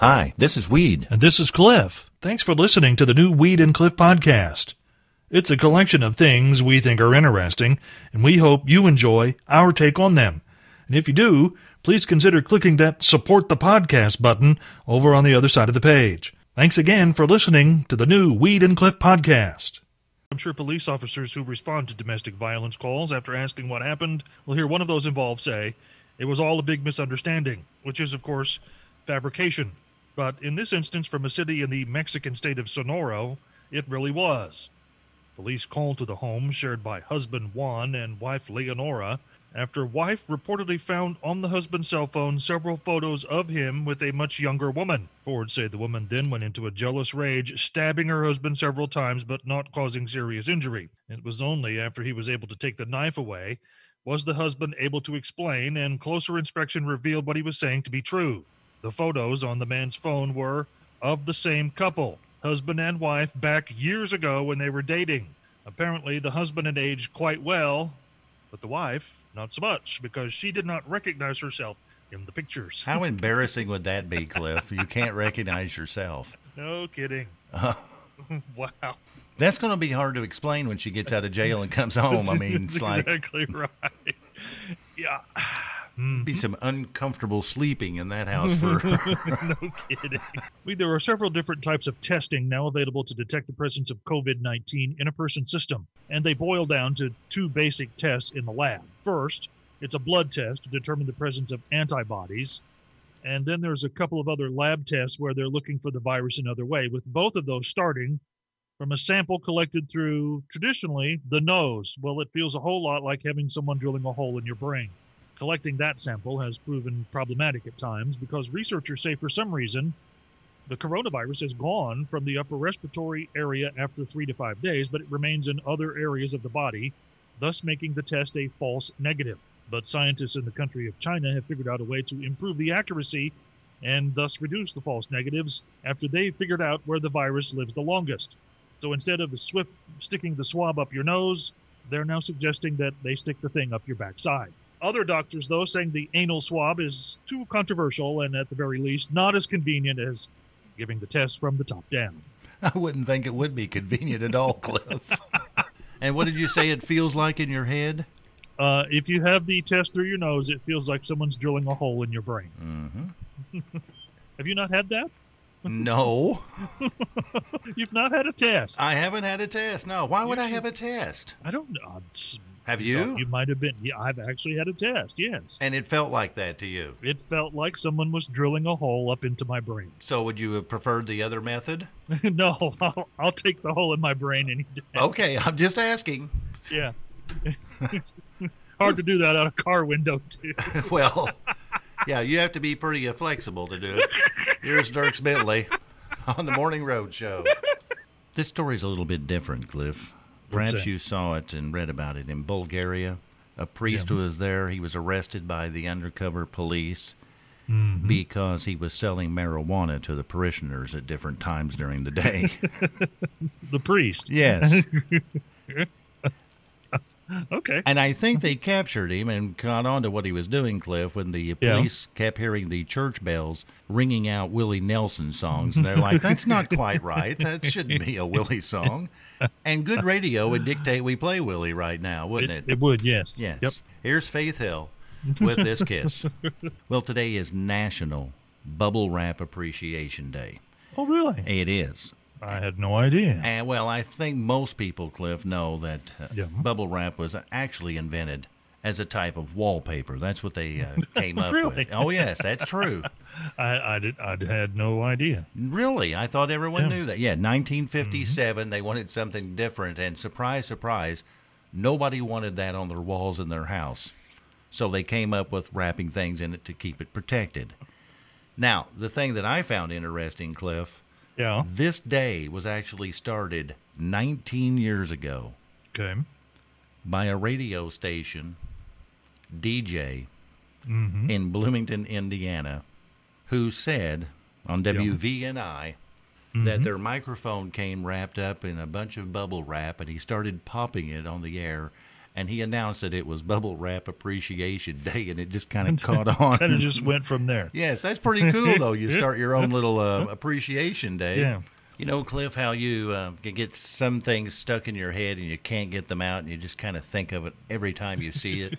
Hi, this is Weed. And this is Cliff. Thanks for listening to the new Weed and Cliff podcast. It's a collection of things we think are interesting, and we hope you enjoy our take on them. And if you do, please consider clicking that support the podcast button over on the other side of the page. Thanks again for listening to the new Weed and Cliff podcast. I'm sure police officers who respond to domestic violence calls after asking what happened will hear one of those involved say, it was all a big misunderstanding, which is, of course, fabrication. But in this instance, from a city in the Mexican state of Sonora, it really was. Police called to the home shared by husband Juan and wife Leonora after wife reportedly found on the husband's cell phone several photos of him with a much younger woman. Ford said the woman then went into a jealous rage, stabbing her husband several times but not causing serious injury. It was only after he was able to take the knife away was the husband able to explain, and closer inspection revealed what he was saying to be true. The photos on the man's phone were of the same couple, husband and wife, back years ago when they were dating. Apparently, the husband had aged quite well, but the wife, not so much, because she did not recognize herself in the pictures. How embarrassing would that be, Cliff? You can't recognize yourself. No kidding. Uh, wow. That's going to be hard to explain when she gets out of jail and comes home. I mean, it's like exactly right. Yeah. Mm-hmm. be some uncomfortable sleeping in that house for. no kidding. We, there are several different types of testing now available to detect the presence of COVID 19 in a person's system, and they boil down to two basic tests in the lab. First, it's a blood test to determine the presence of antibodies. And then there's a couple of other lab tests where they're looking for the virus another way, with both of those starting from a sample collected through traditionally the nose. Well, it feels a whole lot like having someone drilling a hole in your brain. Collecting that sample has proven problematic at times because researchers say for some reason the coronavirus has gone from the upper respiratory area after three to five days, but it remains in other areas of the body, thus making the test a false negative. But scientists in the country of China have figured out a way to improve the accuracy and thus reduce the false negatives after they figured out where the virus lives the longest. So instead of swift sticking the swab up your nose, they're now suggesting that they stick the thing up your backside. Other doctors, though, saying the anal swab is too controversial and at the very least not as convenient as giving the test from the top down. I wouldn't think it would be convenient at all, Cliff. and what did you say it feels like in your head? Uh, if you have the test through your nose, it feels like someone's drilling a hole in your brain. Mm-hmm. Have you not had that? No, You've not had a test. I haven't had a test. No, why would You I should- have a test? I don't know. Have you? You might have been. Yeah, I've actually had a test. Yes. And it felt like that to you. It felt like someone was drilling a hole up into my brain. So would you have preferred the other method? no, I'll, I'll take the hole in my brain any day. Okay, I'm just asking. Yeah. Hard to do that out of a car window, too. well, yeah, you have to be pretty uh, flexible to do it. Here's Dierks Bentley on the Morning Road Show. This story's a little bit different, Cliff. Perhaps you saw it and read about it in Bulgaria. A priest was there. He was arrested by the undercover police Mm-hmm. because he was selling marijuana to the parishioners at different times during the day. The priest. yes. Okay. And I think they captured him and caught on to what he was doing, Cliff, when the Yeah. police kept hearing the church bells ringing out Willie Nelson songs. And they're like, that's not quite right. That shouldn't be a Willie song. And good radio would dictate we play Willie right now, wouldn't it? It, it would, yes. yes. Yep. Here's Faith Hill with this kiss. well, today is National Bubble Wrap Appreciation Day. Oh, really? It is. I had no idea. And well, I think most people, Cliff, know that uh, Yeah. bubble wrap was actually invented as a type of wallpaper. That's what they uh, came up Really? with. Oh yes, that's true. I, I did. I had no idea. really, I thought everyone Yeah. knew that. Yeah, 1957, they wanted something different, and surprise, surprise, nobody wanted that on their walls in their house. So they came up with wrapping things in it to keep it protected. Now, the thing that I found interesting, Cliff, Yeah. this day was actually started 19 years ago. Okay. by a radio station DJ Mm-hmm. in Bloomington, Indiana, who said on WVNI Mm-hmm. that their microphone came wrapped up in a bunch of bubble wrap and he started popping it on the air and he announced that it was Bubble Wrap Appreciation Day, and it just kind of caught on. And it just went from there. yes, that's pretty cool, though. You start your own little uh, appreciation day. Yeah. You know, Cliff, how you uh, can get some things stuck in your head and you can't get them out, and you just kind of think of it every time you see it.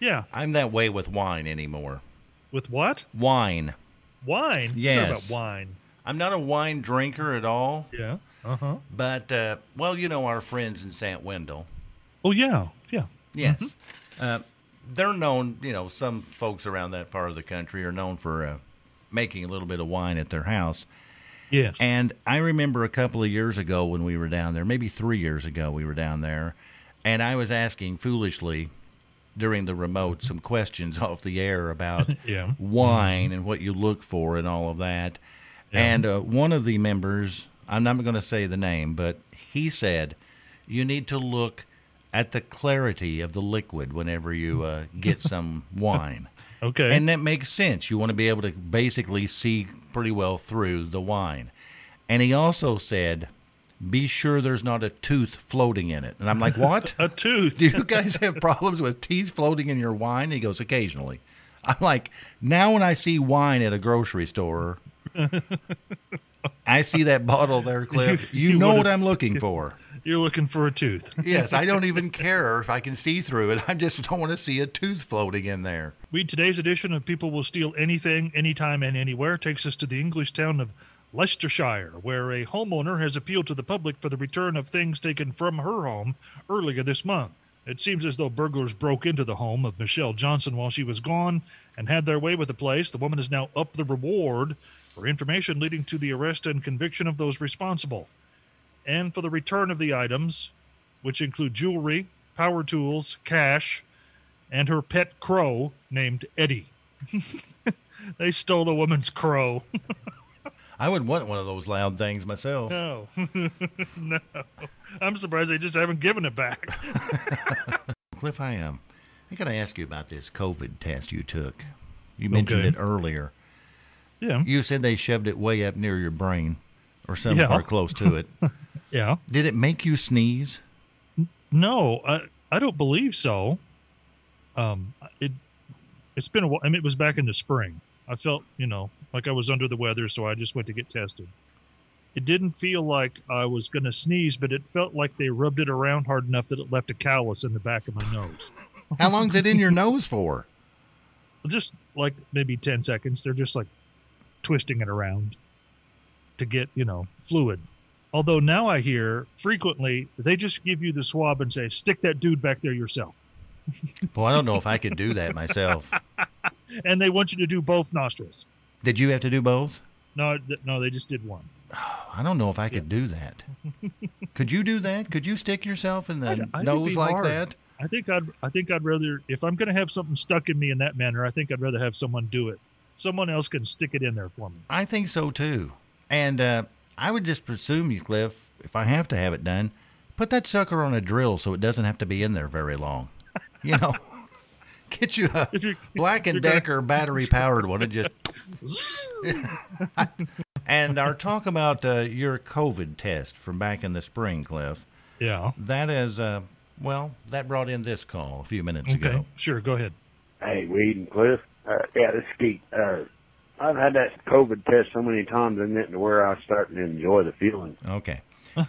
Yeah. I'm that way with wine anymore. With what? Wine. Wine. Yes. about wine. I'm not a wine drinker at all, Yeah. Uh huh. but uh, well, you know our friends in St. Wendel. Oh yeah. Yeah. Yes, uh, they're known. You know, some folks around that part of the country are known for uh, making a little bit of wine at their house. Yes. And I remember a couple of years ago when we were down there, maybe three years ago, we were down there, and I was asking foolishly during the remote some questions off the air about Yeah. wine and what you look for and all of that. And uh, one of the members, I'm not going to say the name, but he said you need to look at the clarity of the liquid whenever you uh, get some wine. okay. And that makes sense. You want to be able to basically see pretty well through the wine. And he also said, be sure there's not a tooth floating in it. And I'm like, what? a tooth. Do you guys have problems with teeth floating in your wine? He goes, occasionally. I'm like, now when I see wine at a grocery store, I see that bottle there, Cliff. You, You know what I'm looking for. You're looking for a tooth. Yes, I don't even care if I can see through it. I just don't want to see a tooth floating in there. We today's edition of People Will Steal Anything, Anytime, and Anywhere takes us to the English town of Leicestershire, where a homeowner has appealed to the public for the return of things taken from her home earlier this month. It seems as though burglars broke into the home of Michelle Johnson while she was gone and had their way with the place. The woman has now upped the reward for information leading to the arrest and conviction of those responsible, and for the return of the items, which include jewelry, power tools, cash, and her pet crow named Eddie. they stole the woman's crow. I would want one of those loud things myself. no, no. I'm surprised they just haven't given it back. Cliff, I am. I got to ask you about this COVID test you took. You mentioned Okay. it earlier. Yeah, You said they shoved it way up near your brain or some Yeah. part close to it. yeah. Did it make you sneeze? No, I I don't believe so. Um, it it's been a while. I mean, it was back in the spring. I felt you know like I was under the weather, so I just went to get tested. It didn't feel like I was going to sneeze, but it felt like they rubbed it around hard enough that it left a callus in the back of my nose. How long's it in your nose for? just like maybe 10 seconds they're just like twisting it around to get you know fluid although now i hear frequently they just give you the swab and say stick that dude back there yourself Well, I don't know if I could do that myself. and they want you to do both nostrils Did you have to do both? no th- no they just did one I don't know if I could do that. Could you do that? Could you stick yourself in the I it'd nose like hard. that? i think i'd i think i'd rather if i'm going to have something stuck in me in that manner i think i'd rather have someone do it someone else can stick it in there for me I think so too. And uh, I would just presume you, Cliff, if I have to have it done, put that sucker on a drill so it doesn't have to be in there very long. You know, get you a Black and you're gonna- Decker battery powered one and just. and our talk about uh, your COVID test from back in the spring, Cliff. yeah That is, uh, well, that brought in this call a few minutes okay ago. sure go ahead Hey, Weed and Cliff. Uh, yeah, this is Keith. Uh, I've had that COVID test so many times, isn't it, to where I'm starting to enjoy the feeling. Okay.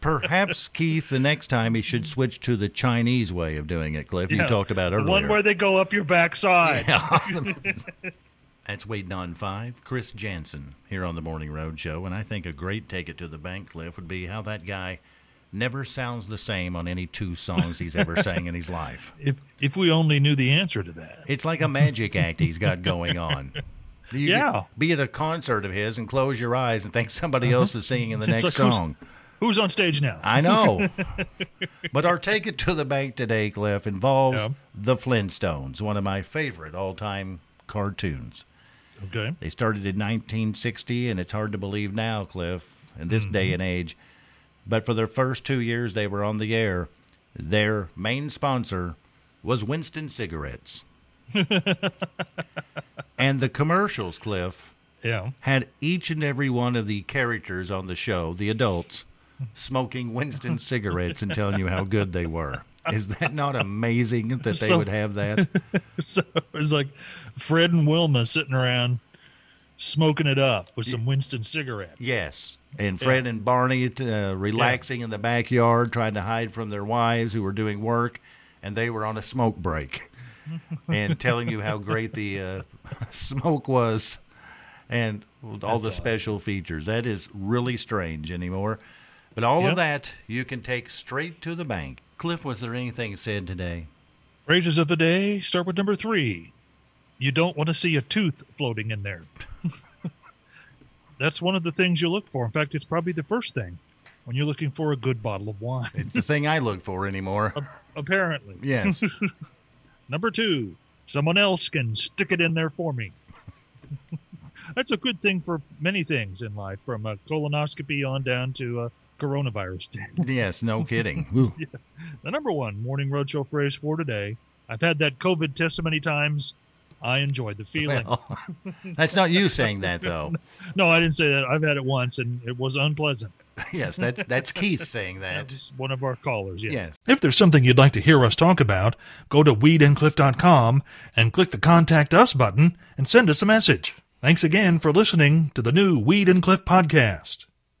Perhaps Keith, the next time he should switch to the Chinese way of doing it, Cliff. You talked about earlier. one where they go up your backside That's waiting on five. Chris Janson here on the Morning Road Show, and I think a great take it to the bank, Cliff, would be how that guy never sounds the same on any two songs he's ever sang in his life. if if we only knew the answer to that It's like a magic act he's got going on. You Yeah. be at a concert of his and close your eyes and think somebody else is singing in the It's next like who's- song. Who's on stage now? I know. but our take it to the bank today, Cliff, involves Yeah. the Flintstones, one of my favorite all time cartoons. Okay. They started in 1960, and it's hard to believe now, Cliff, in this Mm-hmm. day and age. But for their first two years they were on the air, their main sponsor was Winston Cigarettes. and the commercials, Cliff, Yeah. had each and every one of the characters on the show, the adults, smoking Winston cigarettes and telling you how good they were. Is that not amazing that they So- would have that? so it's like Fred and Wilma sitting around smoking it up with some Winston cigarettes. Yes. And Fred and Barney uh, relaxing in the backyard, trying to hide from their wives who were doing work, and they were on a smoke break and telling you how great the uh, smoke was and all the That's special features. That is really strange anymore. But all Yep. of that you can take straight to the bank. Cliff, was there anything said today? Phrases of the day start with number three. You don't want to see a tooth floating in there. That's one of the things you look for. In fact, it's probably the first thing when you're looking for a good bottle of wine. It's the thing I look for anymore. Apparently. Yes. Number two, someone else can stick it in there for me. That's a good thing for many things in life, from a colonoscopy on down to a coronavirus. Test. Yes, no kidding. Ooh. the number one morning roadshow phrase for today. I've had that COVID test so many times. I enjoyed the feeling. Well, that's not you saying that, though. no, I didn't say that. I've had it once, and it was unpleasant. Yes, that's that's Keith saying That that. was one of our callers. Yes. Yes. If there's something you'd like to hear us talk about, go to weedandcliff.com and click the Contact Us button and send us a message. Thanks again for listening to the new Weed and Cliff podcast.